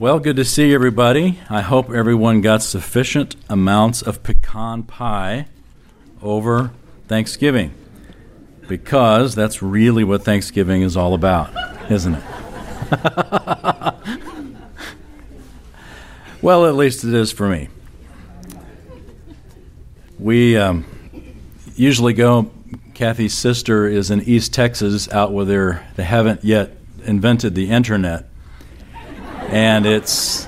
Well, good to see everybody. I hope everyone got sufficient amounts of pecan pie over Thanksgiving because that's really what Thanksgiving is all about, isn't it? well, at least it is for me. We um, usually go, Kathy's sister is in East Texas out where they haven't yet invented the internet. And it's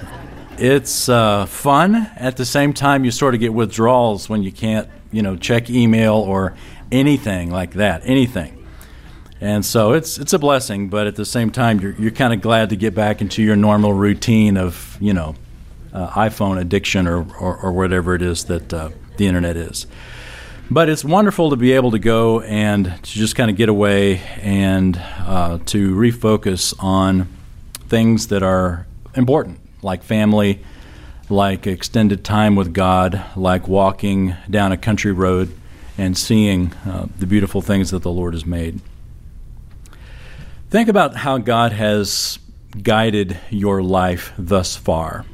it's uh, fun. At the same time, you sort of get withdrawals when you can't, you know, check email or anything like that, anything. And so it's it's a blessing, but at the same time, you're you're kind of glad to get back into your normal routine of you know uh, iPhone addiction or, or, or whatever it is that uh, the internet is. But it's wonderful to be able to go and to just kind of get away and uh, to refocus on things that are important, like family, like extended time with God, like walking down a country road and seeing uh, the beautiful things that the Lord has made. Think about how God has guided your life thus far.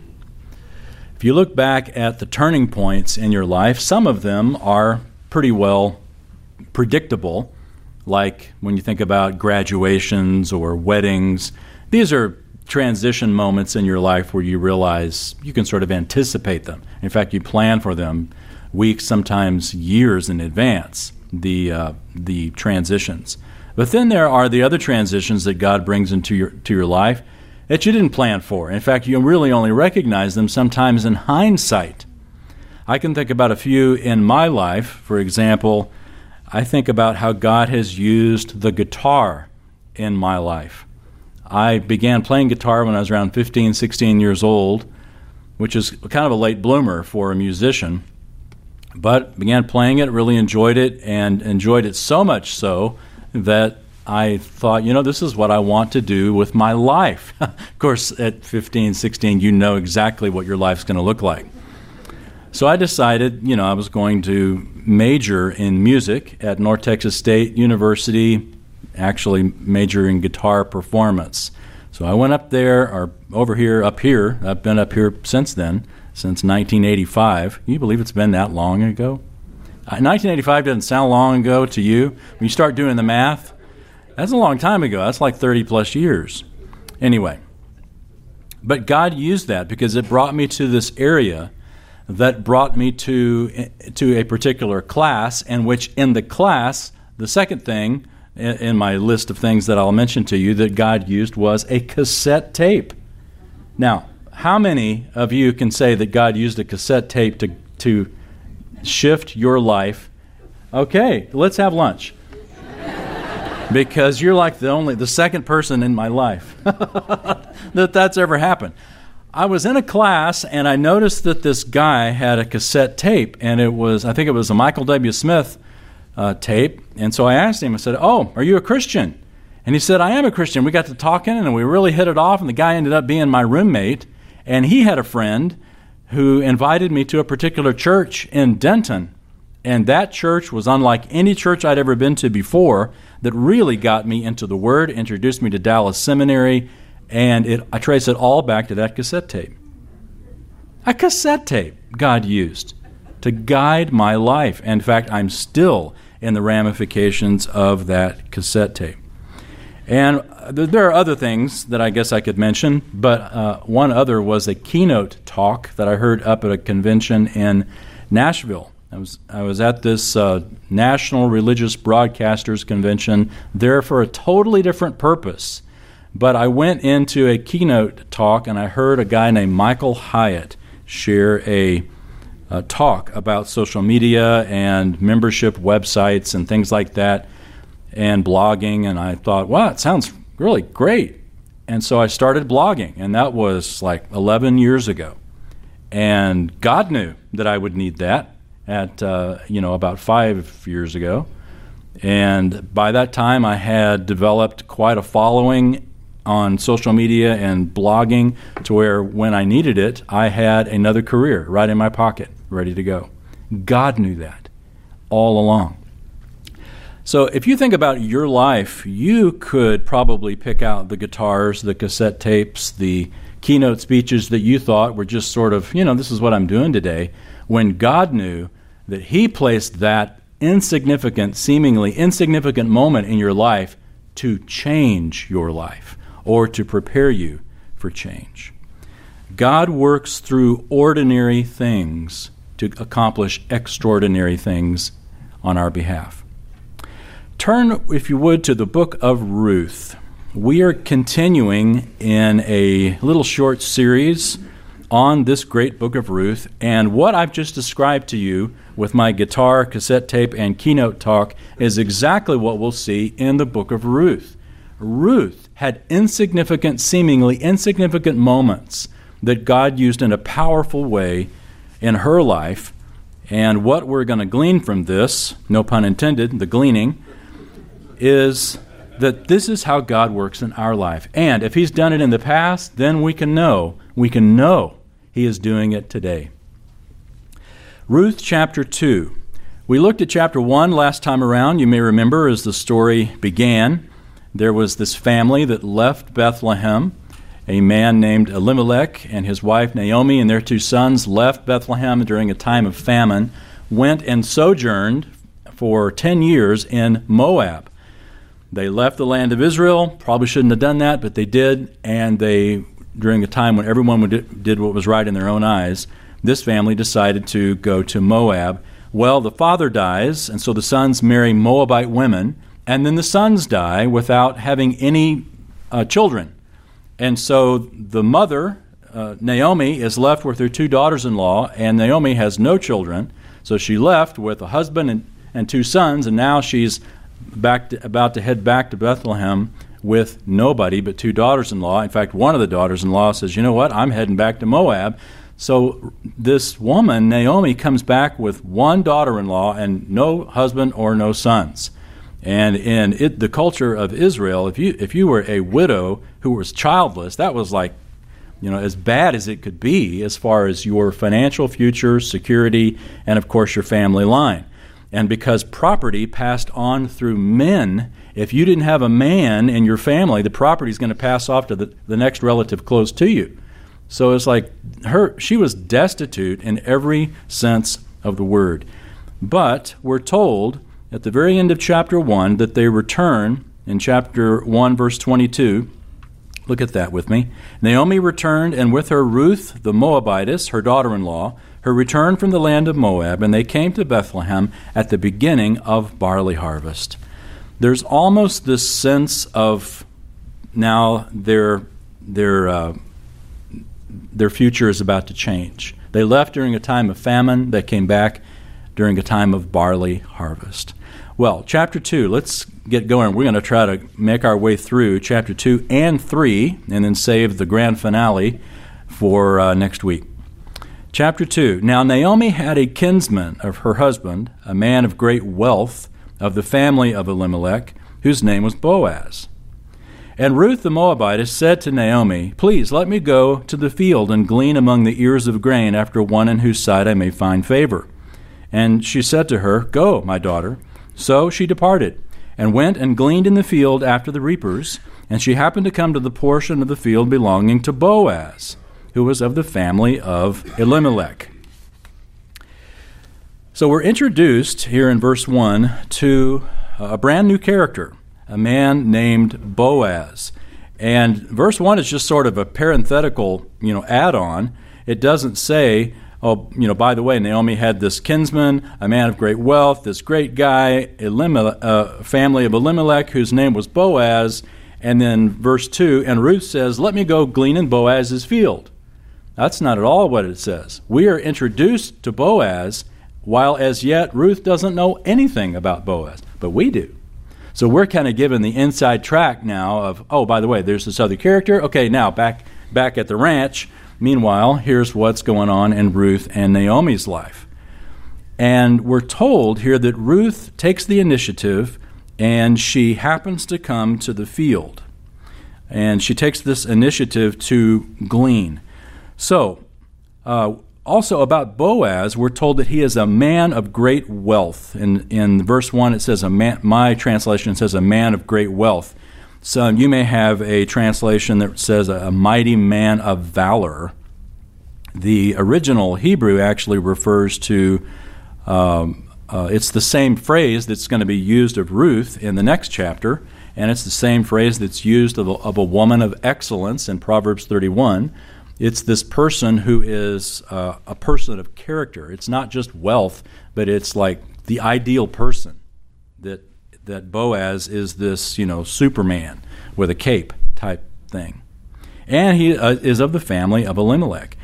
If you look back at the turning points in your life, some of them are pretty well predictable, like when you think about graduations or weddings. These are transition moments in your life where you realize you can sort of anticipate them. In fact, you plan for them weeks, sometimes years in advance, the, uh, the transitions. But then there are the other transitions that God brings into your to your life that you didn't plan for. In fact, you really only recognize them sometimes in hindsight. I can think about a few in my life. For example, I think about how God has used the guitar in my life. I began playing guitar when I was around 15, 16 years old, which is kind of a late bloomer for a musician. But began playing it, really enjoyed it, and enjoyed it so much so that I thought, you know, this is what I want to do with my life. of course, at 15, 16, you know exactly what your life's going to look like. So I decided, you know, I was going to major in music at North Texas State University, actually major in guitar performance. So I went up there, or over here, up here. I've been up here since then, since 1985. Can you believe it's been that long ago? Uh, 1985 doesn't sound long ago to you. When you start doing the math, that's a long time ago. That's like 30 plus years. Anyway, but God used that because it brought me to this area that brought me to eh, to a particular class, and which in the class, the second thing in my list of things that I'll mention to you that God used was a cassette tape. Now, how many of you can say that God used a cassette tape to to shift your life. Okay, let's have lunch. because you're like the only the second person in my life that that's ever happened. I was in a class and I noticed that this guy had a cassette tape and it was I think it was a Michael W. Smith uh, tape and so I asked him I said, "Oh, are you a Christian?" And he said, "I am a Christian." We got to talking and we really hit it off and the guy ended up being my roommate and he had a friend who invited me to a particular church in Denton. And that church was unlike any church I'd ever been to before that really got me into the Word, introduced me to Dallas Seminary, and it, I trace it all back to that cassette tape. A cassette tape God used to guide my life. In fact, I'm still in the ramifications of that cassette tape. And there are other things that I guess I could mention, but uh, one other was a keynote talk that I heard up at a convention in Nashville. I was, I was at this uh, National Religious Broadcasters Convention there for a totally different purpose. But I went into a keynote talk and I heard a guy named Michael Hyatt share a, a talk about social media and membership websites and things like that and blogging, and I thought, wow, it sounds really great. And so I started blogging, and that was like 11 years ago. And God knew that I would need that at, uh, you know, about five years ago. And by that time, I had developed quite a following on social media and blogging to where when I needed it, I had another career right in my pocket, ready to go. God knew that all along. So if you think about your life, you could probably pick out the guitars, the cassette tapes, the keynote speeches that you thought were just sort of, you know, this is what I'm doing today, when God knew that He placed that insignificant, seemingly insignificant moment in your life to change your life or to prepare you for change. God works through ordinary things to accomplish extraordinary things on our behalf. Turn, if you would, to the book of Ruth. We are continuing in a little short series on this great book of Ruth, and what I've just described to you with my guitar, cassette tape, and keynote talk is exactly what we'll see in the book of Ruth. Ruth had insignificant, seemingly insignificant moments that God used in a powerful way in her life. And what we're going to glean from this, no pun intended, the gleaning, is that this is how God works in our life. And if He's done it in the past, then we can know, we can know He is doing it today. Ruth chapter 2. We looked at chapter 1 last time around. You may remember as the story began, there was this family that left Bethlehem. A man named Elimelech and his wife Naomi and their two sons left Bethlehem during a time of famine, went and sojourned for 10 years in Moab. They left the land of Israel. Probably shouldn't have done that, but they did. And they, during a time when everyone did what was right in their own eyes, this family decided to go to Moab. Well, the father dies, and so the sons marry Moabite women, and then the sons die without having any uh, children. And so the mother, uh, Naomi, is left with her two daughters in law, and Naomi has no children. So she left with a husband and, and two sons, and now she's back to, about to head back to Bethlehem with nobody but two daughters in law. In fact, one of the daughters in law says, You know what? I'm heading back to Moab. So this woman, Naomi, comes back with one daughter in law and no husband or no sons. And in it, the culture of Israel, if you, if you were a widow who was childless, that was like you know, as bad as it could be as far as your financial future, security, and of course your family line. And because property passed on through men, if you didn't have a man in your family, the property is going to pass off to the, the next relative close to you. So it's like her she was destitute in every sense of the word. But we're told at the very end of chapter 1 that they return in chapter 1 verse 22. Look at that with me. Naomi returned and with her Ruth the Moabitess, her daughter-in-law, her return from the land of Moab, and they came to Bethlehem at the beginning of barley harvest. There's almost this sense of now their their uh, their future is about to change. They left during a time of famine. They came back during a time of barley harvest. Well, chapter 2, let's get going. We're going to try to make our way through chapter 2 and 3 and then save the grand finale for uh, next week. Chapter 2 Now Naomi had a kinsman of her husband, a man of great wealth, of the family of Elimelech, whose name was Boaz. And Ruth the Moabitess said to Naomi, Please let me go to the field and glean among the ears of grain after one in whose sight I may find favor. And she said to her, Go, my daughter. So she departed, and went and gleaned in the field after the reapers, and she happened to come to the portion of the field belonging to Boaz who was of the family of Elimelech. So we're introduced here in verse 1 to a brand new character, a man named Boaz. And verse 1 is just sort of a parenthetical, you know, add-on. It doesn't say, oh, you know, by the way, Naomi had this kinsman, a man of great wealth, this great guy, uh, family of Elimelech, whose name was Boaz. And then verse 2, and Ruth says, Let me go glean in Boaz's field. That's not at all what it says. We are introduced to Boaz while as yet Ruth doesn't know anything about Boaz, but we do. So we're kind of given the inside track now of, oh, by the way, there's this other character. Okay, now back back at the ranch. Meanwhile, here's what's going on in Ruth and Naomi's life. And we're told here that Ruth takes the initiative and she happens to come to the field. And she takes this initiative to glean. So, uh, also about Boaz, we're told that he is a man of great wealth. In, in verse 1, it says, a man, my translation says, a man of great wealth. So you may have a translation that says, a mighty man of valor. The original Hebrew actually refers to, um, uh, it's the same phrase that's going to be used of Ruth in the next chapter, and it's the same phrase that's used of a, of a woman of excellence in Proverbs 31. It's this person who is uh, a person of character. It's not just wealth, but it's like the ideal person. That Boaz is this, you know, Superman with a cape type thing, and he uh, is of the family of Elimelech.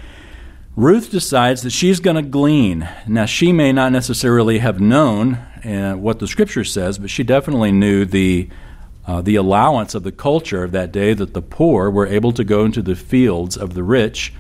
Ruth decides that she's going to glean. Now, she may not necessarily have known uh, what the scripture says, but she definitely knew the uh, the allowance of the culture of that day that the poor were able to go into the fields of the rich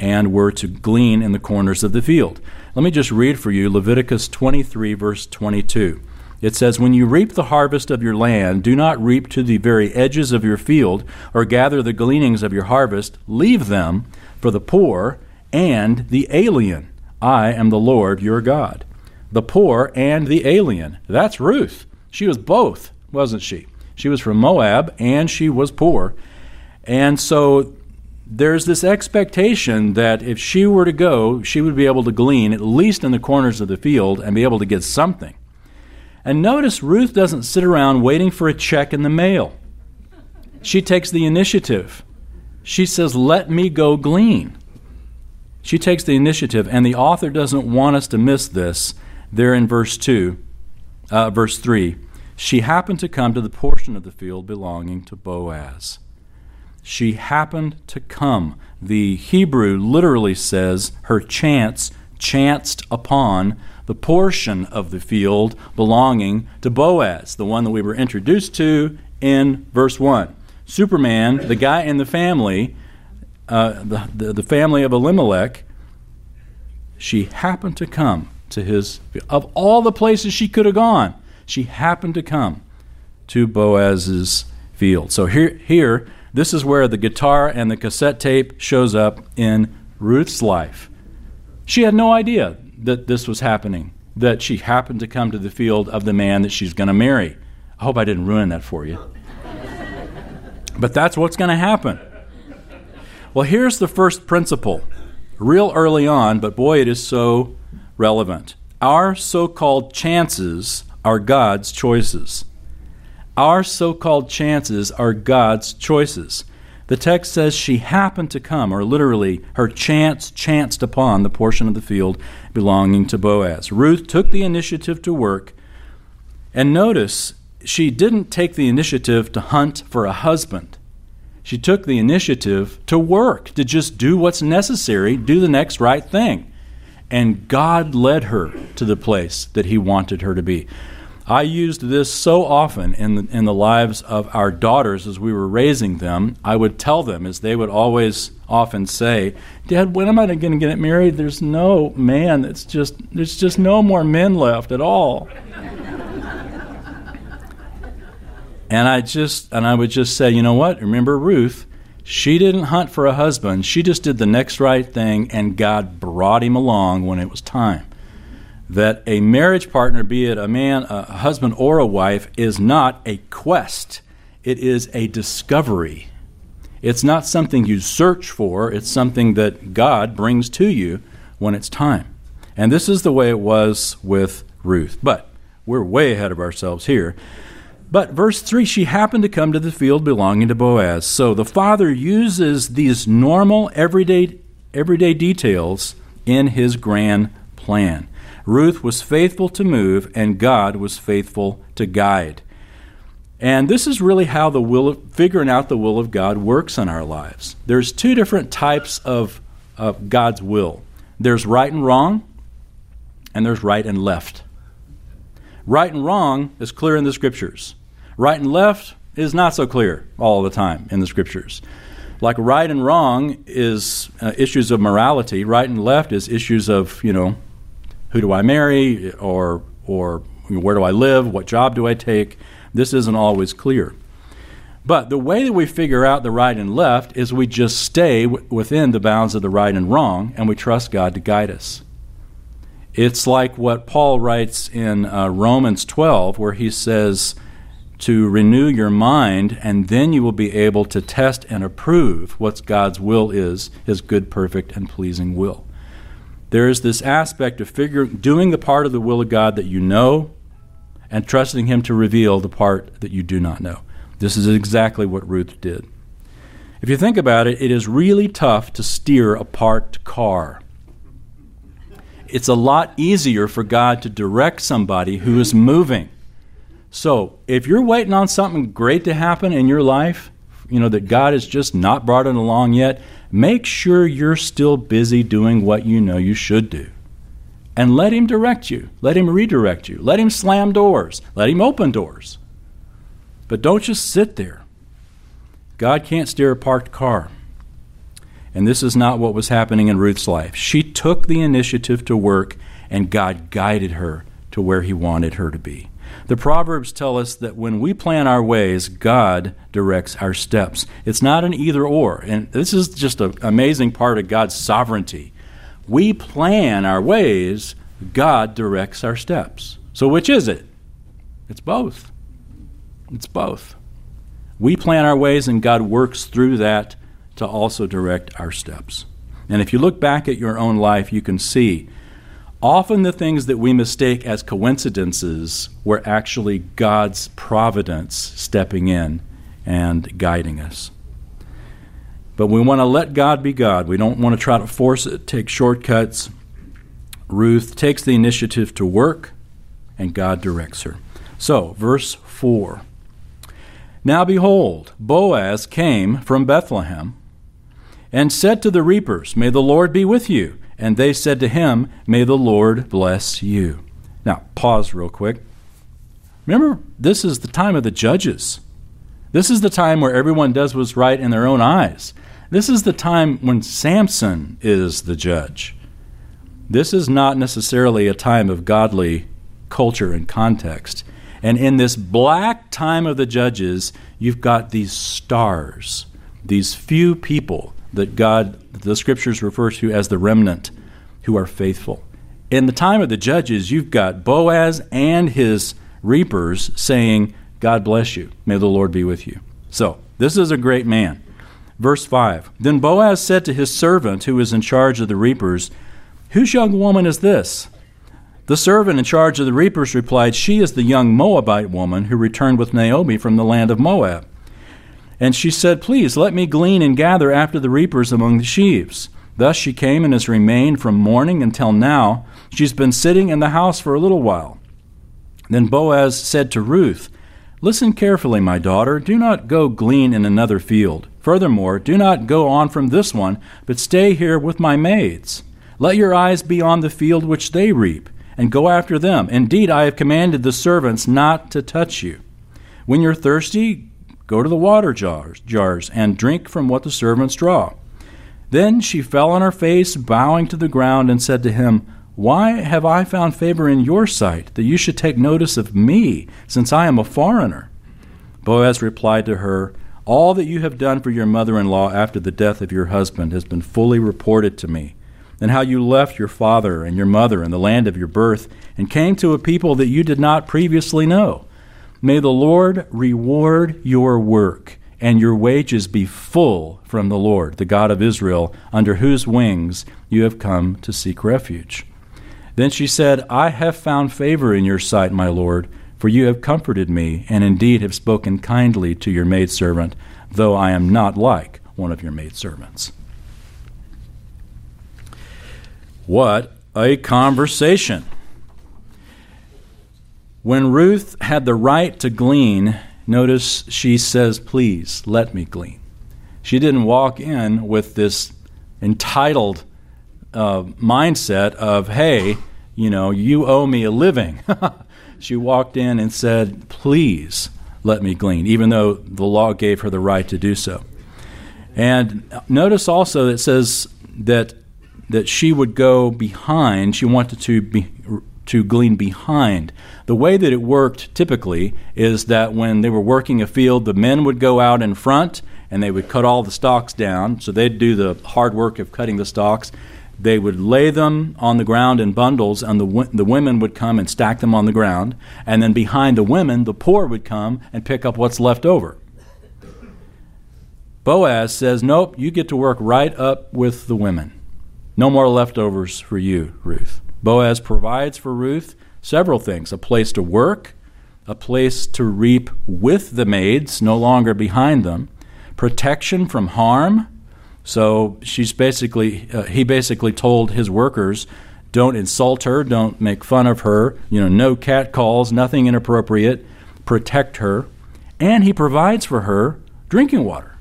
and were to glean in the corners of the field. Let me just read for you Leviticus 23, verse 22. It says, When you reap the harvest of your land, do not reap to the very edges of your field, or gather the gleanings of your harvest. Leave them for the poor and the alien. I am the Lord your God. The poor and the alien. That's Ruth. She was both, wasn't she? She was from Moab and she was poor. And so there's this expectation that if she were to go, she would be able to glean, at least in the corners of the field, and be able to get something. And notice Ruth doesn't sit around waiting for a check in the mail. She takes the initiative. She says, Let me go glean. She takes the initiative, and the author doesn't want us to miss this there in verse 2, uh, verse 3. She happened to come to the portion of the field belonging to Boaz. She happened to come. The Hebrew literally says her chance chanced upon the portion of the field belonging to Boaz, the one that we were introduced to in verse 1. Superman, the guy in the family, uh, the, the, the family of Elimelech, she happened to come to his. Of all the places she could have gone, she happened to come to Boaz's field. So here, here, this is where the guitar and the cassette tape shows up in Ruth's life. She had no idea that this was happening, that she happened to come to the field of the man that she's going to marry. I hope I didn't ruin that for you. but that's what's going to happen. Well, here's the first principle, real early on, but boy, it is so relevant. Our so called chances are God's choices. Our so called chances are God's choices. The text says she happened to come, or literally, her chance chanced upon the portion of the field belonging to Boaz. Ruth took the initiative to work, and notice she didn't take the initiative to hunt for a husband. She took the initiative to work, to just do what's necessary, do the next right thing. And God led her to the place that He wanted her to be. I used this so often in the, in the lives of our daughters as we were raising them. I would tell them, as they would always often say, "Dad, when am I going to get married? There's no man. It's just there's just no more men left at all." and I just and I would just say, you know what? Remember Ruth? She didn't hunt for a husband. She just did the next right thing, and God brought him along when it was time that a marriage partner, be it a man, a husband, or a wife, is not a quest, it is a discovery. It's not something you search for, it's something that God brings to you when it's time. And this is the way it was with Ruth. But we're way ahead of ourselves here. But verse 3 she happened to come to the field belonging to Boaz. So the father uses these normal, everyday, everyday details in his grand plan. Ruth was faithful to move, and God was faithful to guide. And this is really how the will of, figuring out the will of God works in our lives. There's two different types of, of God's will. There's right and wrong, and there's right and left. Right and wrong is clear in the scriptures. Right and left is not so clear all the time in the scriptures. Like right and wrong is uh, issues of morality, right and left is issues of, you know, who do I marry or or where do I live? What job do I take? This isn't always clear. But the way that we figure out the right and left is we just stay w- within the bounds of the right and wrong, and we trust God to guide us. It's like what Paul writes in uh, Romans 12, where he says to renew your mind, and then you will be able to test and approve what God's will is, his good, perfect, and pleasing will. There is this aspect of figure, doing the part of the will of God that you know and trusting him to reveal the part that you do not know. This is exactly what Ruth did. If you think about it, it is really tough to steer a parked car. It's a lot easier for God to direct somebody who is moving. So, if you're waiting on something great to happen in your life, you know, that God has just not brought it along yet, make sure you're still busy doing what you know you should do. And let Him direct you. Let Him redirect you. Let Him slam doors. Let Him open doors. But don't just sit there. God can't steer a parked car. And this is not what was happening in Ruth's life. She took the initiative to work, and God guided her to where He wanted her to be. The Proverbs tell us that when we plan our ways, God directs our steps. It's not an either or. And this is just an amazing part of God's sovereignty. We plan our ways, God directs our steps. So, which is it? It's both. It's both. We plan our ways, and God works through that to also direct our steps. And if you look back at your own life, you can see often the things that we mistake as coincidences were actually God's providence stepping in and guiding us. But we want to let God be God. We don't want to try to force it, take shortcuts. Ruth takes the initiative to work, and God directs her. So, verse 4. Now behold, Boaz came from Bethlehem and said to the reapers, May the Lord be with you. And they said to him, May the Lord bless you. Now, pause real quick. Remember, this is the time of the judges. This is the time where everyone does what's right in their own eyes. This is the time when Samson is the judge. This is not necessarily a time of godly culture and context. And in this black time of the judges, you've got these stars, these few people that God, the scriptures refer to as the remnant, who are faithful. In the time of the judges, you've got Boaz and his reapers saying, God bless you. May the Lord be with you. So, this is a great man. Verse 5 Then Boaz said to his servant who was in charge of the reapers, Whose young woman is this? The servant in charge of the reapers replied, She is the young Moabite woman who returned with Naomi from the land of Moab. And she said, Please let me glean and gather after the reapers among the sheaves. Thus she came and has remained from morning until now. She's been sitting in the house for a little while. Then Boaz said to Ruth, Listen carefully, my daughter. Do not go glean in another field. Furthermore, do not go on from this one, but stay here with my maids. Let your eyes be on the field which they reap, and go after them. Indeed, I have commanded the servants not to touch you. When you're thirsty, Go to the water jars, jars and drink from what the servants draw. Then she fell on her face, bowing to the ground, and said to him, Why have I found favor in your sight, that you should take notice of me, since I am a foreigner? Boaz replied to her, All that you have done for your mother in law after the death of your husband has been fully reported to me, and how you left your father and your mother in the land of your birth, and came to a people that you did not previously know May the Lord reward your work and your wages be full from the Lord, the God of Israel, under whose wings you have come to seek refuge. Then she said, I have found favor in your sight, my Lord, for you have comforted me, and indeed have spoken kindly to your maidservant, though I am not like one of your maidservants. What a conversation! When Ruth had the right to glean, notice she says, Please let me glean. She didn't walk in with this entitled uh, mindset of, Hey, you know, you owe me a living. she walked in and said, Please let me glean, even though the law gave her the right to do so. And notice also it says that that she would go behind. She wanted to be, to glean behind. The way that it worked typically is that when they were working a field, the men would go out in front and they would cut all the stalks down. So they'd do the hard work of cutting the stalks. They would lay them on the ground in bundles, and the, the women would come and stack them on the ground. And then behind the women, the poor would come and pick up what's left over. Boaz says, Nope, you get to work right up with the women. No more leftovers for you, Ruth. Boaz provides for Ruth several things a place to work, a place to reap with the maids, no longer behind them, protection from harm. So she's basically, uh, he basically told his workers, don't insult her, don't make fun of her, you know, no cat calls, nothing inappropriate, protect her. And he provides for her drinking water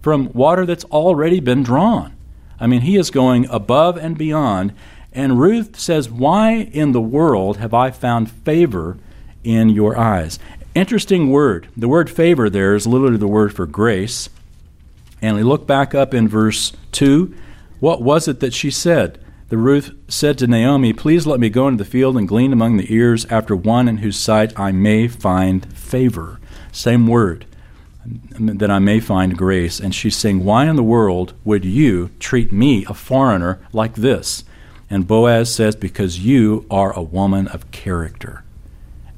from water that's already been drawn. I mean, he is going above and beyond. And Ruth says, Why in the world have I found favor in your eyes? Interesting word. The word favor there is literally the word for grace. And we look back up in verse 2. What was it that she said? The Ruth said to Naomi, Please let me go into the field and glean among the ears after one in whose sight I may find favor. Same word that I may find grace. And she's saying, Why in the world would you treat me, a foreigner, like this? And Boaz says, Because you are a woman of character.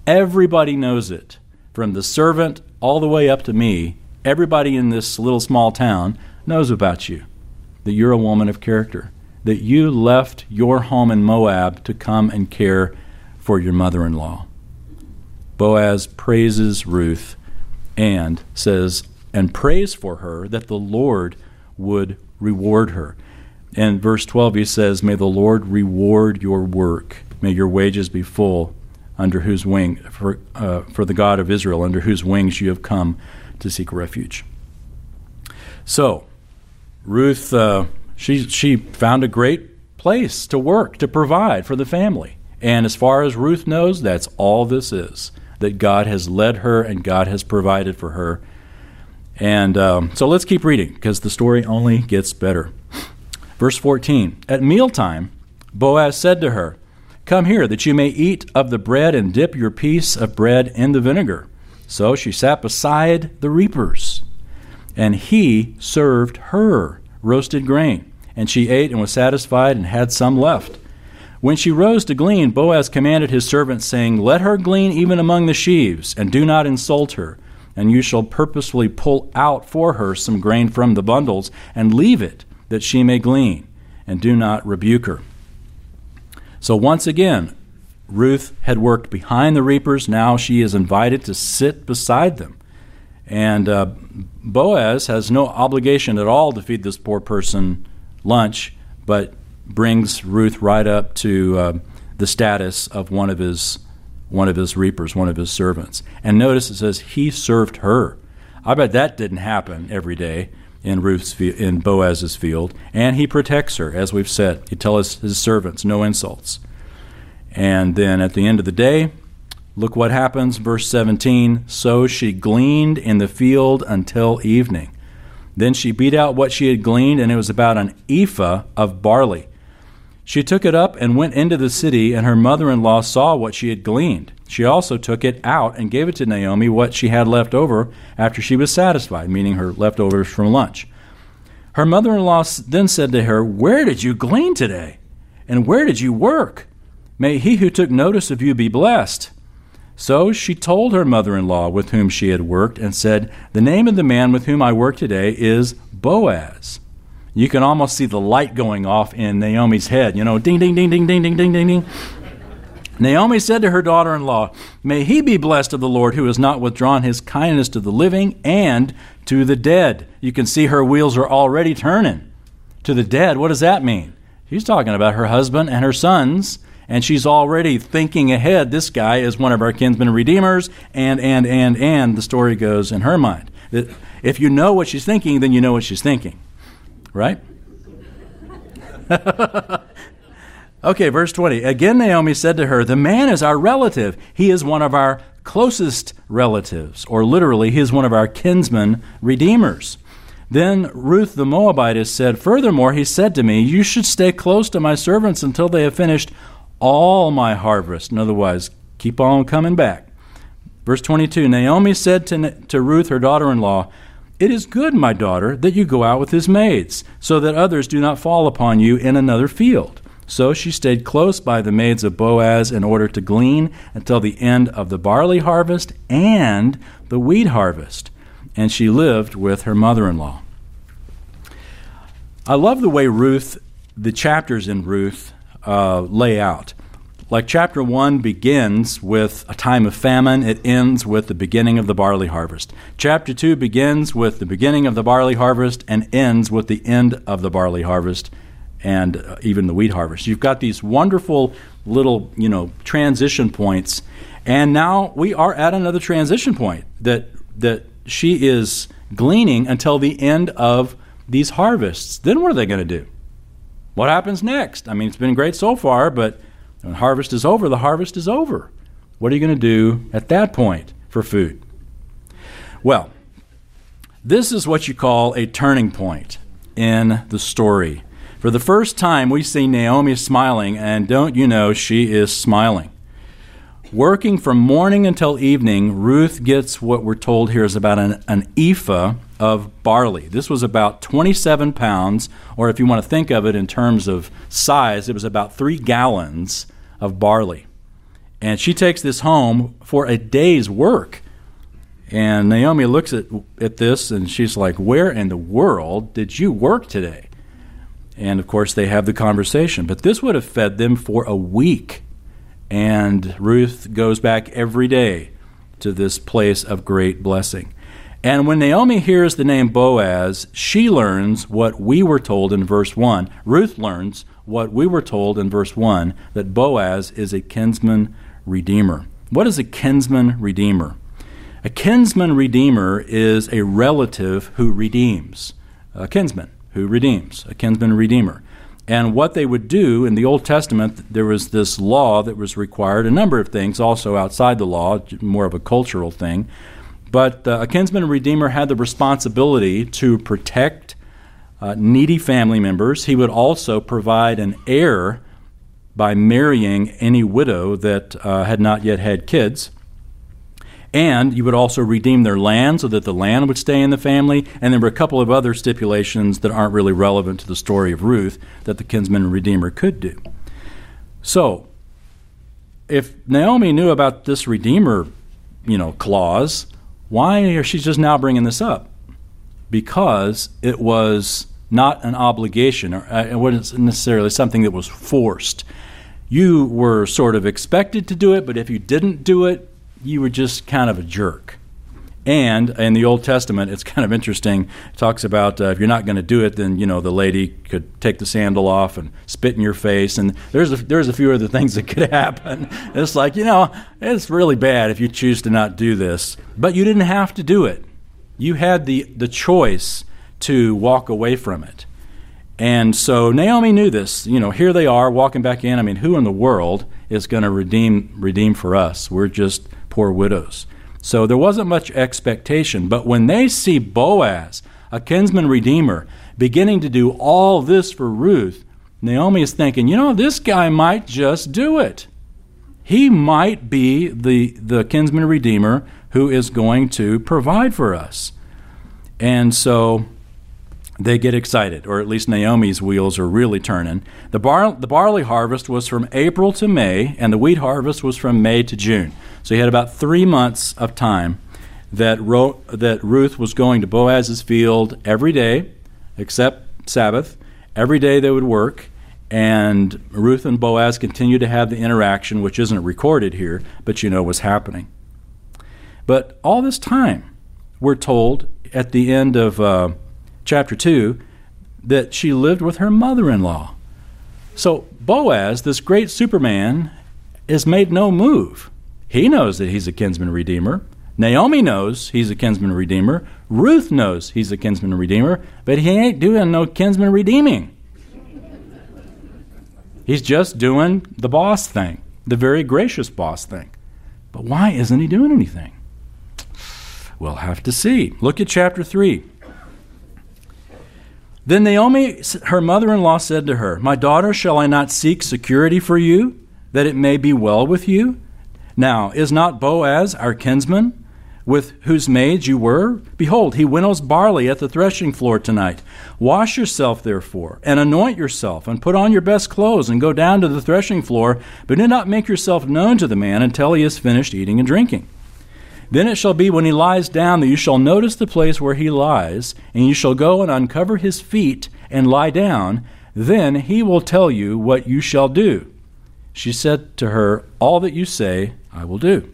Everybody knows it, from the servant all the way up to me. Everybody in this little small town knows about you, that you're a woman of character, that you left your home in Moab to come and care for your mother in law. Boaz praises Ruth and says, and prays for her that the Lord would reward her. And verse 12, he says, May the Lord reward your work. May your wages be full under whose wing, for, uh, for the God of Israel, under whose wings you have come to seek refuge. So, Ruth, uh, she, she found a great place to work, to provide for the family. And as far as Ruth knows, that's all this is that God has led her and God has provided for her. And um, so let's keep reading because the story only gets better. Verse 14 At mealtime, Boaz said to her, Come here, that you may eat of the bread and dip your piece of bread in the vinegar. So she sat beside the reapers, and he served her roasted grain. And she ate and was satisfied and had some left. When she rose to glean, Boaz commanded his servants, saying, Let her glean even among the sheaves, and do not insult her. And you shall purposely pull out for her some grain from the bundles, and leave it, that she may glean, and do not rebuke her. So once again, Ruth had worked behind the reapers. Now she is invited to sit beside them. And uh, Boaz has no obligation at all to feed this poor person lunch, but brings Ruth right up to uh, the status of one of his one of his reapers, one of his servants. And notice it says he served her. I bet that didn't happen every day in Ruth's in Boaz's field, and he protects her, as we've said. He tells his servants no insults. And then at the end of the day, look what happens, verse 17. So she gleaned in the field until evening. Then she beat out what she had gleaned, and it was about an ephah of barley. She took it up and went into the city, and her mother in law saw what she had gleaned. She also took it out and gave it to Naomi what she had left over after she was satisfied, meaning her leftovers from lunch. Her mother in law then said to her, Where did you glean today? And where did you work? May he who took notice of you be blessed. So she told her mother in law with whom she had worked, and said, The name of the man with whom I work today is Boaz. You can almost see the light going off in Naomi's head. You know, ding, ding, ding, ding, ding, ding, ding, ding, ding. Naomi said to her daughter in law, May he be blessed of the Lord who has not withdrawn his kindness to the living and to the dead. You can see her wheels are already turning. To the dead, what does that mean? She's talking about her husband and her sons, and she's already thinking ahead. This guy is one of our kinsmen redeemers, and, and, and, and the story goes in her mind. If you know what she's thinking, then you know what she's thinking right? okay, verse 20. Again, Naomi said to her, The man is our relative. He is one of our closest relatives, or literally, he is one of our kinsmen redeemers. Then Ruth the Moabitess said, Furthermore, he said to me, You should stay close to my servants until they have finished all my harvest. In other words, keep on coming back. Verse 22 Naomi said to, to Ruth, her daughter in law, It is good, my daughter, that you go out with his maids, so that others do not fall upon you in another field. So she stayed close by the maids of Boaz in order to glean until the end of the barley harvest and the wheat harvest. And she lived with her mother in law. I love the way Ruth, the chapters in Ruth, uh, lay out. Like chapter 1 begins with a time of famine, it ends with the beginning of the barley harvest. Chapter 2 begins with the beginning of the barley harvest and ends with the end of the barley harvest and uh, even the wheat harvest. You've got these wonderful little, you know, transition points. And now we are at another transition point that that she is gleaning until the end of these harvests. Then what are they going to do? What happens next? I mean, it's been great so far, but when harvest is over, the harvest is over. What are you going to do at that point for food? Well, this is what you call a turning point in the story. For the first time, we see Naomi smiling, and don't you know, she is smiling. Working from morning until evening, Ruth gets what we're told here is about an, an ephah of barley. This was about 27 pounds, or if you want to think of it in terms of size, it was about three gallons of barley. And she takes this home for a day's work. And Naomi looks at, at this and she's like, Where in the world did you work today? And of course, they have the conversation. But this would have fed them for a week. And Ruth goes back every day to this place of great blessing. And when Naomi hears the name Boaz, she learns what we were told in verse 1. Ruth learns what we were told in verse 1 that Boaz is a kinsman redeemer. What is a kinsman redeemer? A kinsman redeemer is a relative who redeems, a kinsman who redeems, a kinsman redeemer. And what they would do in the Old Testament, there was this law that was required, a number of things also outside the law, more of a cultural thing. But uh, a kinsman redeemer had the responsibility to protect uh, needy family members. He would also provide an heir by marrying any widow that uh, had not yet had kids. And you would also redeem their land so that the land would stay in the family. And there were a couple of other stipulations that aren't really relevant to the story of Ruth that the kinsman redeemer could do. So, if Naomi knew about this redeemer, you know, clause, why is she just now bringing this up? Because it was not an obligation, or uh, it wasn't necessarily something that was forced. You were sort of expected to do it, but if you didn't do it, you were just kind of a jerk. And in the Old Testament, it's kind of interesting. It talks about uh, if you're not going to do it, then you know the lady could take the sandal off and spit in your face. And there's a, there's a few other things that could happen. It's like you know it's really bad if you choose to not do this, but you didn't have to do it. You had the the choice to walk away from it. And so Naomi knew this. You know, here they are walking back in. I mean, who in the world is going to redeem redeem for us? We're just poor widows. So there wasn't much expectation. But when they see Boaz, a kinsman redeemer, beginning to do all this for Ruth, Naomi is thinking, you know, this guy might just do it. He might be the, the kinsman redeemer who is going to provide for us. And so they get excited, or at least Naomi's wheels are really turning. The, bar- the barley harvest was from April to May, and the wheat harvest was from May to June. So he had about three months of time that, Ro- that Ruth was going to Boaz's field every day, except Sabbath. Every day they would work, and Ruth and Boaz continued to have the interaction, which isn't recorded here, but you know was happening. But all this time, we're told at the end of. Uh, chapter 2 that she lived with her mother in law. So Boaz, this great Superman, has made no move. He knows that he's a kinsman redeemer. Naomi knows he's a kinsman redeemer. Ruth knows he's a kinsman redeemer, but he ain't doing no kinsman redeeming. He's just doing the boss thing, the very gracious boss thing. But why isn't he doing anything? We'll have to see. Look at chapter 3. Then Naomi, her mother in law, said to her, My daughter, shall I not seek security for you? that it may be well with you? Now, is not Boaz our kinsman, with whose maids you were? Behold, he winnows barley at the threshing floor tonight. Wash yourself, therefore, and anoint yourself, and put on your best clothes, and go down to the threshing floor, but do not make yourself known to the man until he has finished eating and drinking. Then it shall be when he lies down that you shall notice the place where he lies, and you shall go and uncover his feet and lie down. Then he will tell you what you shall do. She said to her, All that you say, I will do.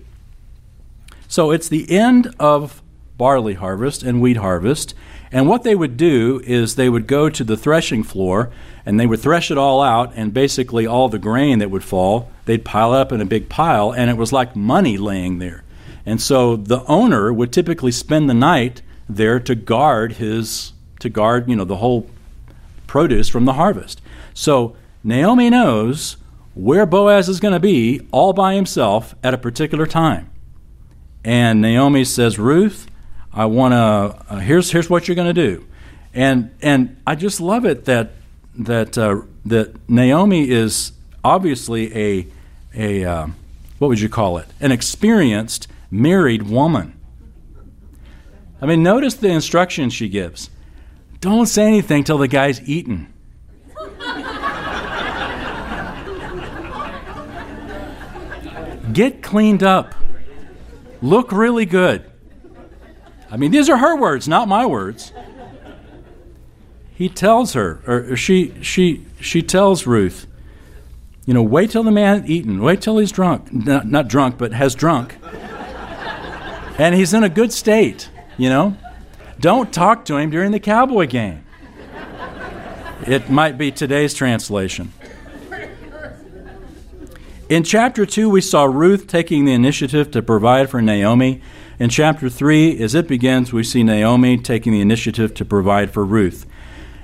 So it's the end of barley harvest and wheat harvest. And what they would do is they would go to the threshing floor and they would thresh it all out, and basically all the grain that would fall, they'd pile up in a big pile, and it was like money laying there. And so the owner would typically spend the night there to guard his to guard, you know, the whole produce from the harvest. So Naomi knows where Boaz is going to be all by himself at a particular time. And Naomi says, Ruth, I want to, uh, here's, here's what you're going to do. And, and I just love it that, that, uh, that Naomi is obviously a, a uh, what would you call it? An experienced married woman. I mean, notice the instructions she gives. Don't say anything till the guy's eaten. Get cleaned up. Look really good. I mean, these are her words, not my words. He tells her, or she, she, she tells Ruth, you know, wait till the man eaten. Wait till he's drunk. Not, not drunk, but has drunk. And he's in a good state, you know. Don't talk to him during the cowboy game. It might be today's translation. In chapter 2, we saw Ruth taking the initiative to provide for Naomi. In chapter 3, as it begins, we see Naomi taking the initiative to provide for Ruth.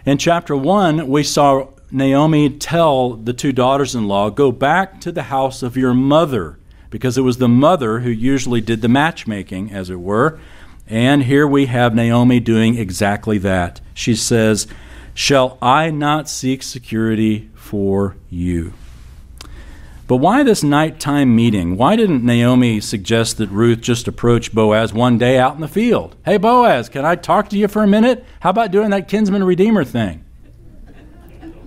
In chapter 1, we saw Naomi tell the two daughters in law, Go back to the house of your mother, because it was the mother who usually did the matchmaking, as it were. And here we have Naomi doing exactly that. She says, Shall I not seek security for you? But why this nighttime meeting? Why didn't Naomi suggest that Ruth just approach Boaz one day out in the field? Hey, Boaz, can I talk to you for a minute? How about doing that kinsman redeemer thing?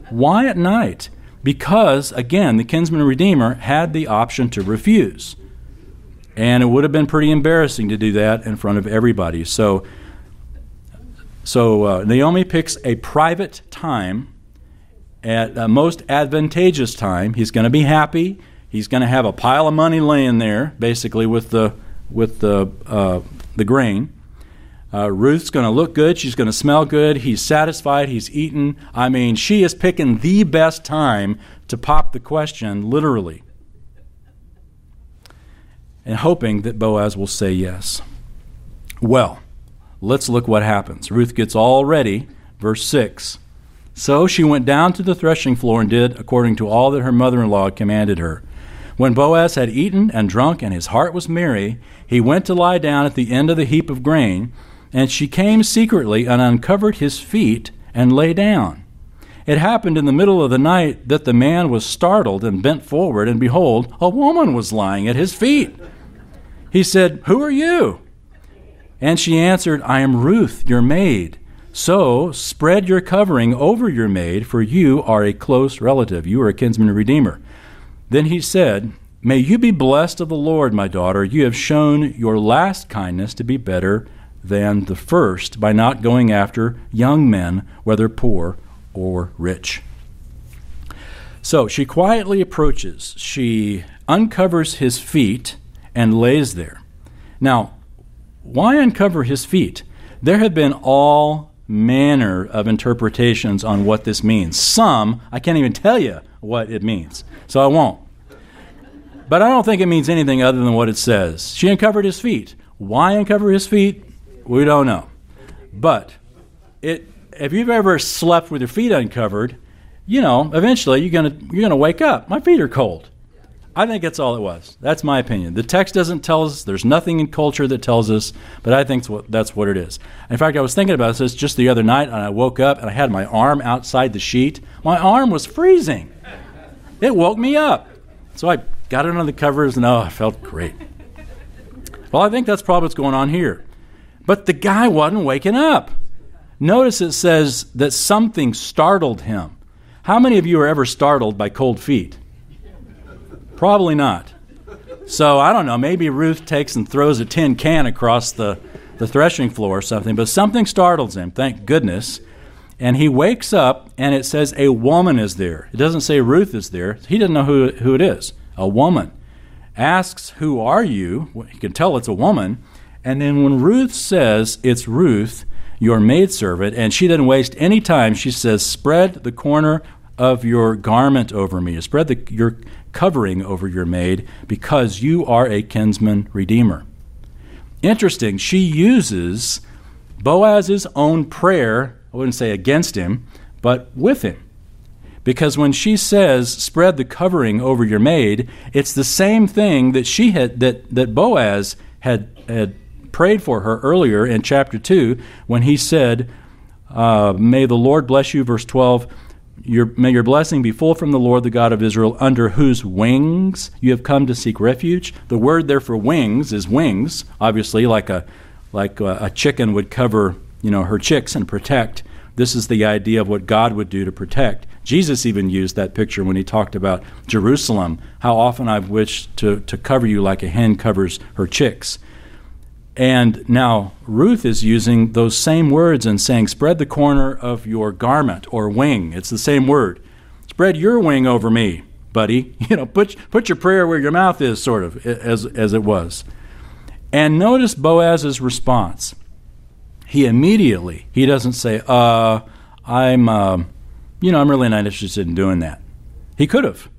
Why at night? Because, again, the kinsman redeemer had the option to refuse. And it would have been pretty embarrassing to do that in front of everybody. So, so uh, Naomi picks a private time at the most advantageous time. He's going to be happy. He's going to have a pile of money laying there, basically with the with the uh, the grain. Uh, Ruth's going to look good. She's going to smell good. He's satisfied. He's eaten. I mean, she is picking the best time to pop the question, literally, and hoping that Boaz will say yes. Well, let's look what happens. Ruth gets all ready. Verse 6. So she went down to the threshing floor and did according to all that her mother in law commanded her. When Boaz had eaten and drunk, and his heart was merry, he went to lie down at the end of the heap of grain, and she came secretly and uncovered his feet and lay down. It happened in the middle of the night that the man was startled and bent forward, and behold, a woman was lying at his feet. He said, Who are you? And she answered, I am Ruth, your maid. So spread your covering over your maid, for you are a close relative. You are a kinsman redeemer. Then he said, May you be blessed of the Lord, my daughter. You have shown your last kindness to be better than the first by not going after young men, whether poor or rich. So she quietly approaches. She uncovers his feet and lays there. Now, why uncover his feet? There have been all manner of interpretations on what this means. Some, I can't even tell you what it means, so I won't. But I don't think it means anything other than what it says. She uncovered his feet. Why uncover his feet? We don't know. But it, if you've ever slept with your feet uncovered, you know, eventually you're gonna you're gonna wake up. My feet are cold. I think that's all it was. That's my opinion. The text doesn't tell us. There's nothing in culture that tells us, but I think that's what it is. In fact, I was thinking about this just the other night, and I woke up and I had my arm outside the sheet. My arm was freezing. It woke me up. So I got it under the covers, and oh, I felt great. Well, I think that's probably what's going on here. But the guy wasn't waking up. Notice it says that something startled him. How many of you are ever startled by cold feet? Probably not. So I don't know, maybe Ruth takes and throws a tin can across the, the threshing floor or something, but something startles him, thank goodness. And he wakes up and it says a woman is there. It doesn't say Ruth is there. He doesn't know who, who it is. A woman. Asks, Who are you? Well, you can tell it's a woman. And then when Ruth says it's Ruth, your maidservant, and she doesn't waste any time, she says, Spread the corner of your garment over me. Spread the, your covering over your maid, because you are a kinsman redeemer. Interesting, she uses Boaz's own prayer, I wouldn't say against him, but with him. Because when she says, spread the covering over your maid, it's the same thing that she had that, that Boaz had had prayed for her earlier in chapter 2 when he said, uh, May the Lord bless you, verse 12. Your, may your blessing be full from the Lord, the God of Israel, under whose wings you have come to seek refuge. The word there for wings is wings, obviously, like a like a, a chicken would cover, you know, her chicks and protect. This is the idea of what God would do to protect. Jesus even used that picture when he talked about Jerusalem. How often I've wished to, to cover you like a hen covers her chicks. And now Ruth is using those same words and saying, Spread the corner of your garment or wing. It's the same word. Spread your wing over me, buddy. You know, put, put your prayer where your mouth is, sort of, as, as it was. And notice Boaz's response. He immediately, he doesn't say, uh, I'm, uh, you know, I'm really not interested in doing that. He could have.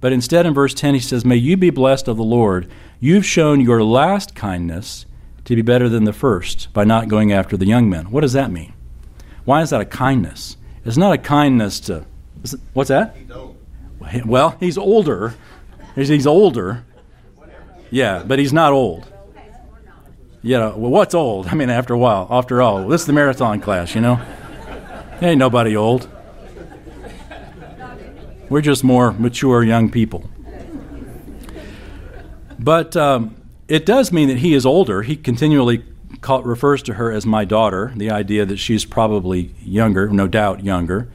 But instead, in verse 10, he says, May you be blessed of the Lord. You've shown your last kindness to be better than the first by not going after the young men. What does that mean? Why is that a kindness? It's not a kindness to. It, what's that? Well, he's older. He's, he's older. Yeah, but he's not old. You know, well, what's old? I mean, after a while, after all, this is the marathon class, you know? Ain't nobody old. We're just more mature young people. But um, it does mean that he is older. He continually call, refers to her as my daughter, the idea that she's probably younger, no doubt younger.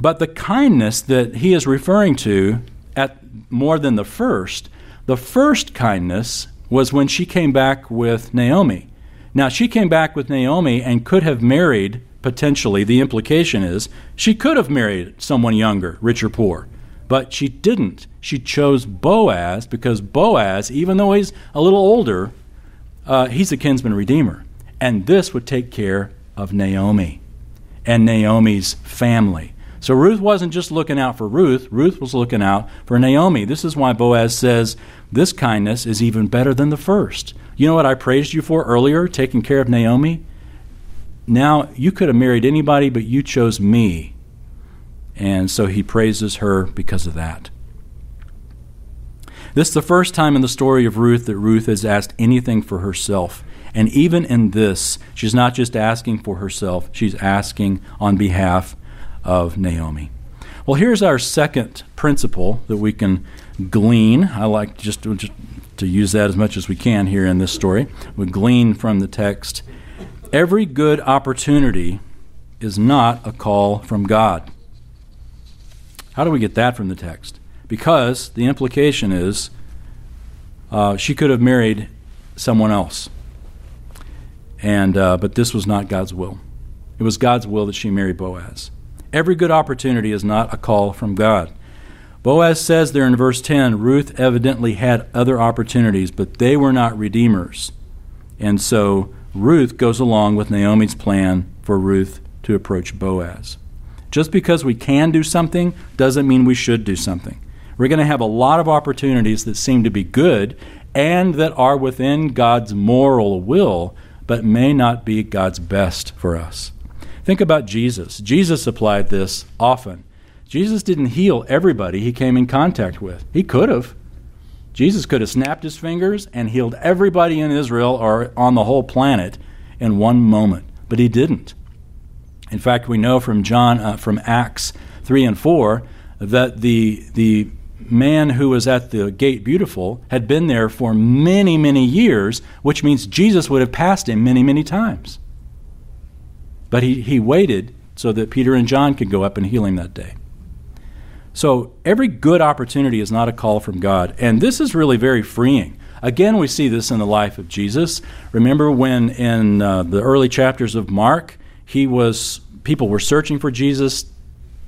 But the kindness that he is referring to at more than the first, the first kindness was when she came back with Naomi. Now, she came back with Naomi and could have married, potentially, the implication is, she could have married someone younger, rich or poor. But she didn't. She chose Boaz because Boaz, even though he's a little older, uh, he's a kinsman redeemer. And this would take care of Naomi and Naomi's family. So Ruth wasn't just looking out for Ruth, Ruth was looking out for Naomi. This is why Boaz says, This kindness is even better than the first. You know what I praised you for earlier, taking care of Naomi? Now, you could have married anybody, but you chose me and so he praises her because of that. This is the first time in the story of Ruth that Ruth has asked anything for herself. And even in this, she's not just asking for herself, she's asking on behalf of Naomi. Well, here's our second principle that we can glean. I like just to, just to use that as much as we can here in this story. We glean from the text. Every good opportunity is not a call from God. How do we get that from the text? Because the implication is uh, she could have married someone else. And, uh, but this was not God's will. It was God's will that she marry Boaz. Every good opportunity is not a call from God. Boaz says there in verse 10 Ruth evidently had other opportunities, but they were not redeemers. And so Ruth goes along with Naomi's plan for Ruth to approach Boaz. Just because we can do something doesn't mean we should do something. We're going to have a lot of opportunities that seem to be good and that are within God's moral will, but may not be God's best for us. Think about Jesus. Jesus applied this often. Jesus didn't heal everybody he came in contact with. He could have. Jesus could have snapped his fingers and healed everybody in Israel or on the whole planet in one moment, but he didn't. In fact, we know from John, uh, from Acts 3 and 4, that the, the man who was at the gate beautiful had been there for many, many years, which means Jesus would have passed him many, many times. But he, he waited so that Peter and John could go up and heal him that day. So every good opportunity is not a call from God. And this is really very freeing. Again, we see this in the life of Jesus. Remember when in uh, the early chapters of Mark, he was people were searching for Jesus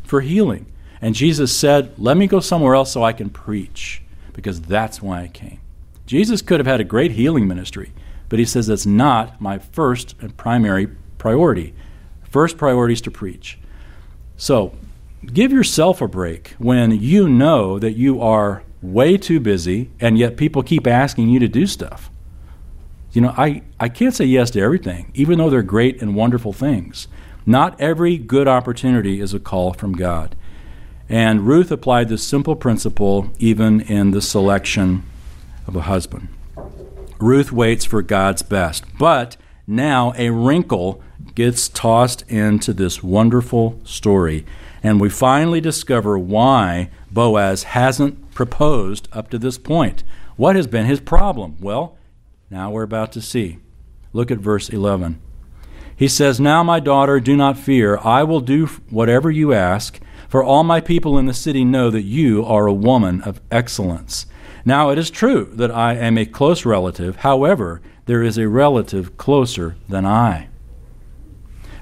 for healing. And Jesus said, Let me go somewhere else so I can preach, because that's why I came. Jesus could have had a great healing ministry, but he says that's not my first and primary priority. First priority is to preach. So give yourself a break when you know that you are way too busy and yet people keep asking you to do stuff. You know, I, I can't say yes to everything, even though they're great and wonderful things. Not every good opportunity is a call from God. And Ruth applied this simple principle even in the selection of a husband. Ruth waits for God's best, but now a wrinkle gets tossed into this wonderful story, and we finally discover why Boaz hasn't proposed up to this point. What has been his problem? Well, now we're about to see. Look at verse 11. He says, Now, my daughter, do not fear. I will do whatever you ask for all my people in the city know that you are a woman of excellence. Now it is true that I am a close relative, however, there is a relative closer than I.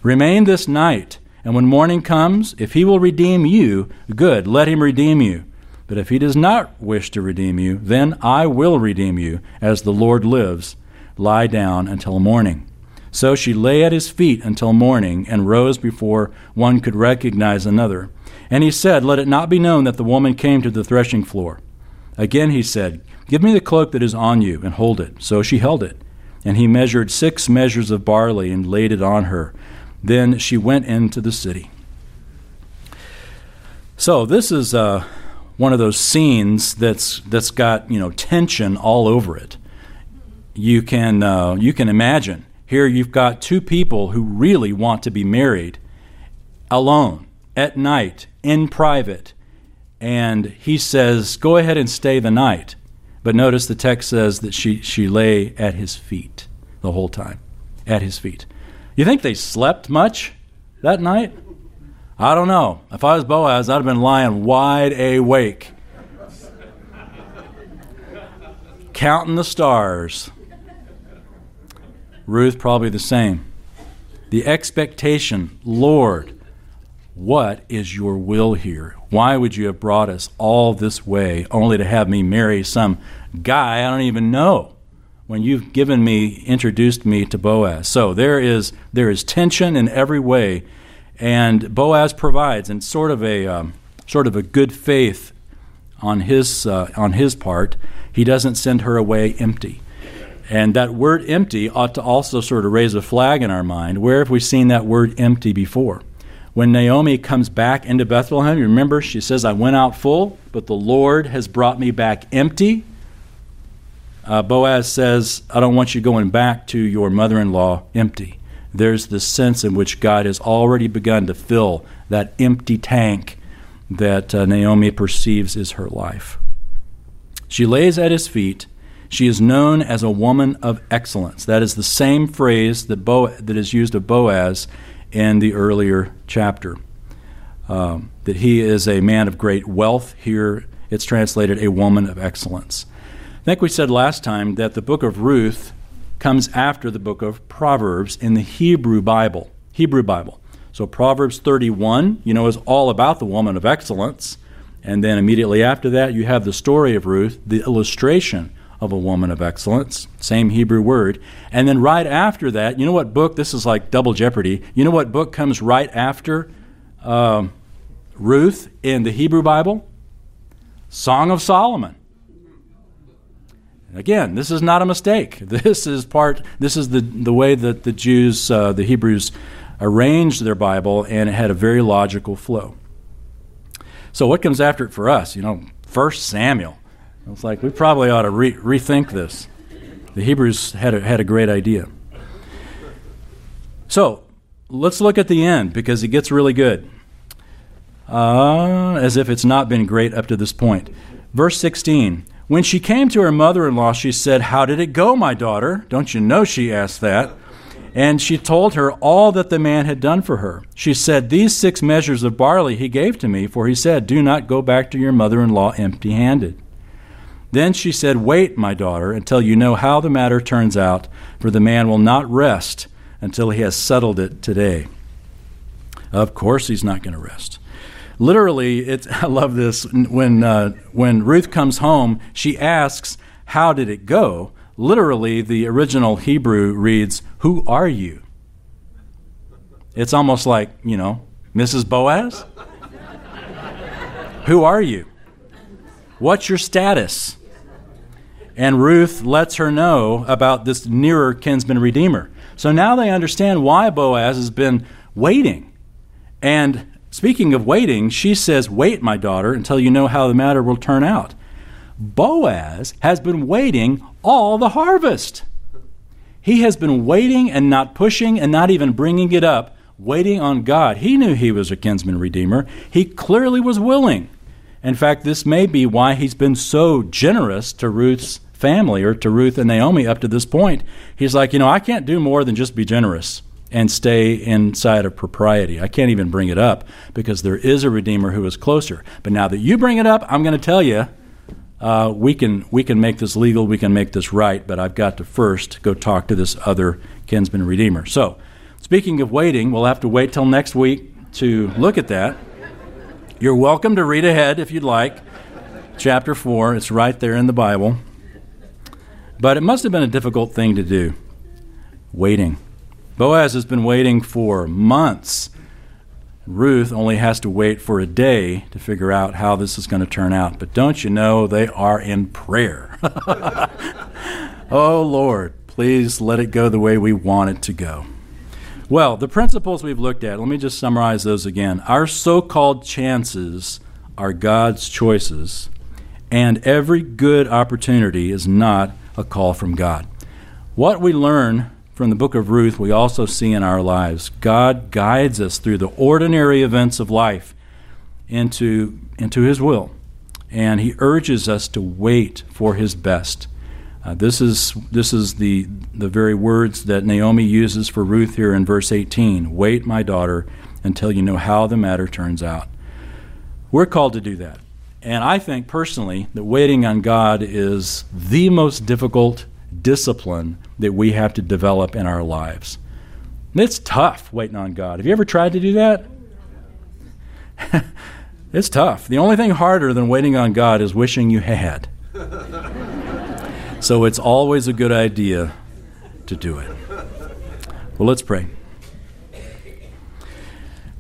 Remain this night, and when morning comes, if he will redeem you, good, let him redeem you. But if he does not wish to redeem you, then I will redeem you, as the Lord lives. Lie down until morning. So she lay at his feet until morning, and rose before one could recognize another. And he said, Let it not be known that the woman came to the threshing floor. Again he said, Give me the cloak that is on you, and hold it. So she held it. And he measured six measures of barley and laid it on her. Then she went into the city. So this is uh, one of those scenes that's that's got you know tension all over it. You can uh, you can imagine here you've got two people who really want to be married alone at night in private. And he says, Go ahead and stay the night. But notice the text says that she, she lay at his feet the whole time. At his feet. You think they slept much that night? I don't know. If I was Boaz, I'd have been lying wide awake, counting the stars. Ruth, probably the same. The expectation, Lord, what is your will here? Why would you have brought us all this way only to have me marry some guy I don't even know? When you've given me, introduced me to Boaz. So there is, there is tension in every way, and Boaz provides, and sort of a, um, sort of a good faith on his, uh, on his part. He doesn't send her away empty. And that word empty ought to also sort of raise a flag in our mind. Where have we seen that word empty before? when Naomi comes back into Bethlehem, you remember she says, I went out full, but the Lord has brought me back empty. Uh, Boaz says, I don't want you going back to your mother in law empty. There's this sense in which God has already begun to fill that empty tank that uh, Naomi perceives is her life. She lays at his feet. She is known as a woman of excellence. That is the same phrase that, Bo- that is used of Boaz in the earlier chapter. Um, that he is a man of great wealth. Here it's translated a woman of excellence. I think we said last time that the book of Ruth comes after the book of Proverbs in the Hebrew Bible. Hebrew Bible. So Proverbs 31, you know, is all about the woman of excellence. And then immediately after that, you have the story of Ruth, the illustration of a woman of excellence, same Hebrew word. And then right after that, you know what book? This is like double jeopardy. You know what book comes right after um, Ruth in the Hebrew Bible? Song of Solomon. Again, this is not a mistake. This is part. This is the the way that the Jews, uh, the Hebrews, arranged their Bible, and it had a very logical flow. So, what comes after it for us? You know, First Samuel. It's like we probably ought to re- rethink this. The Hebrews had a, had a great idea. So let's look at the end because it gets really good. Uh, as if it's not been great up to this point. Verse 16 When she came to her mother in law, she said, How did it go, my daughter? Don't you know she asked that? And she told her all that the man had done for her. She said, These six measures of barley he gave to me, for he said, Do not go back to your mother in law empty handed. Then she said, Wait, my daughter, until you know how the matter turns out, for the man will not rest until he has settled it today. Of course, he's not going to rest. Literally, it's, I love this. When, uh, when Ruth comes home, she asks, How did it go? Literally, the original Hebrew reads, Who are you? It's almost like, you know, Mrs. Boaz? Who are you? What's your status? And Ruth lets her know about this nearer kinsman redeemer. So now they understand why Boaz has been waiting. And speaking of waiting, she says, Wait, my daughter, until you know how the matter will turn out. Boaz has been waiting all the harvest. He has been waiting and not pushing and not even bringing it up, waiting on God. He knew he was a kinsman redeemer. He clearly was willing. In fact, this may be why he's been so generous to Ruth's family or to Ruth and Naomi up to this point. He's like, you know, I can't do more than just be generous and stay inside of propriety. I can't even bring it up because there is a Redeemer who is closer. But now that you bring it up, I'm going to tell you. Uh, we can we can make this legal, we can make this right, but I've got to first go talk to this other kinsman redeemer. So, speaking of waiting, we'll have to wait till next week to look at that. You're welcome to read ahead if you'd like. Chapter 4, it's right there in the Bible. But it must have been a difficult thing to do waiting. Boaz has been waiting for months. Ruth only has to wait for a day to figure out how this is going to turn out. But don't you know they are in prayer? oh, Lord, please let it go the way we want it to go. Well, the principles we've looked at, let me just summarize those again. Our so called chances are God's choices, and every good opportunity is not a call from God. What we learn from the book of Ruth, we also see in our lives. God guides us through the ordinary events of life into, into His will, and He urges us to wait for His best. Uh, this is, this is the, the very words that Naomi uses for Ruth here in verse 18 Wait, my daughter, until you know how the matter turns out. We're called to do that. And I think personally that waiting on God is the most difficult discipline that we have to develop in our lives. And it's tough waiting on God. Have you ever tried to do that? it's tough. The only thing harder than waiting on God is wishing you had. so it's always a good idea to do it. Well, let's pray.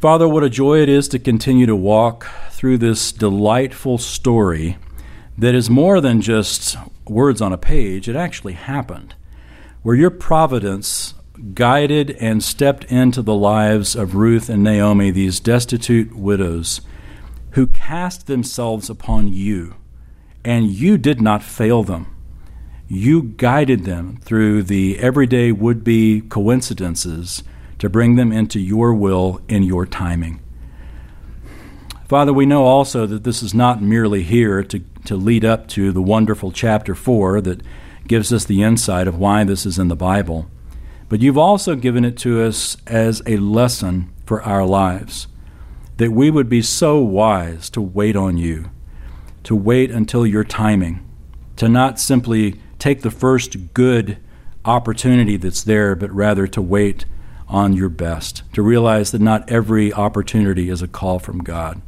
Father, what a joy it is to continue to walk through this delightful story that is more than just words on a page, it actually happened, where your providence guided and stepped into the lives of Ruth and Naomi, these destitute widows, who cast themselves upon you, and you did not fail them. You guided them through the everyday would be coincidences to bring them into your will in your timing. Father, we know also that this is not merely here to, to lead up to the wonderful chapter 4 that gives us the insight of why this is in the Bible, but you've also given it to us as a lesson for our lives, that we would be so wise to wait on you, to wait until your timing, to not simply take the first good opportunity that's there, but rather to wait on your best, to realize that not every opportunity is a call from God.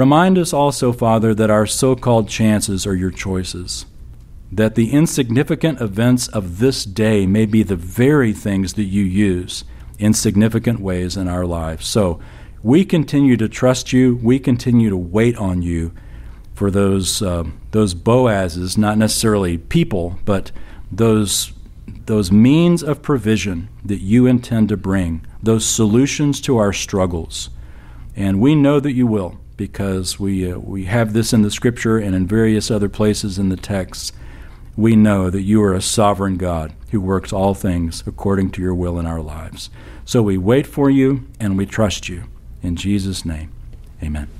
Remind us also, Father, that our so called chances are your choices, that the insignificant events of this day may be the very things that you use in significant ways in our lives. So we continue to trust you, we continue to wait on you for those, uh, those Boazes, not necessarily people, but those, those means of provision that you intend to bring, those solutions to our struggles. And we know that you will because we, uh, we have this in the scripture and in various other places in the text. We know that you are a sovereign God who works all things according to your will in our lives. So we wait for you and we trust you. In Jesus' name, amen.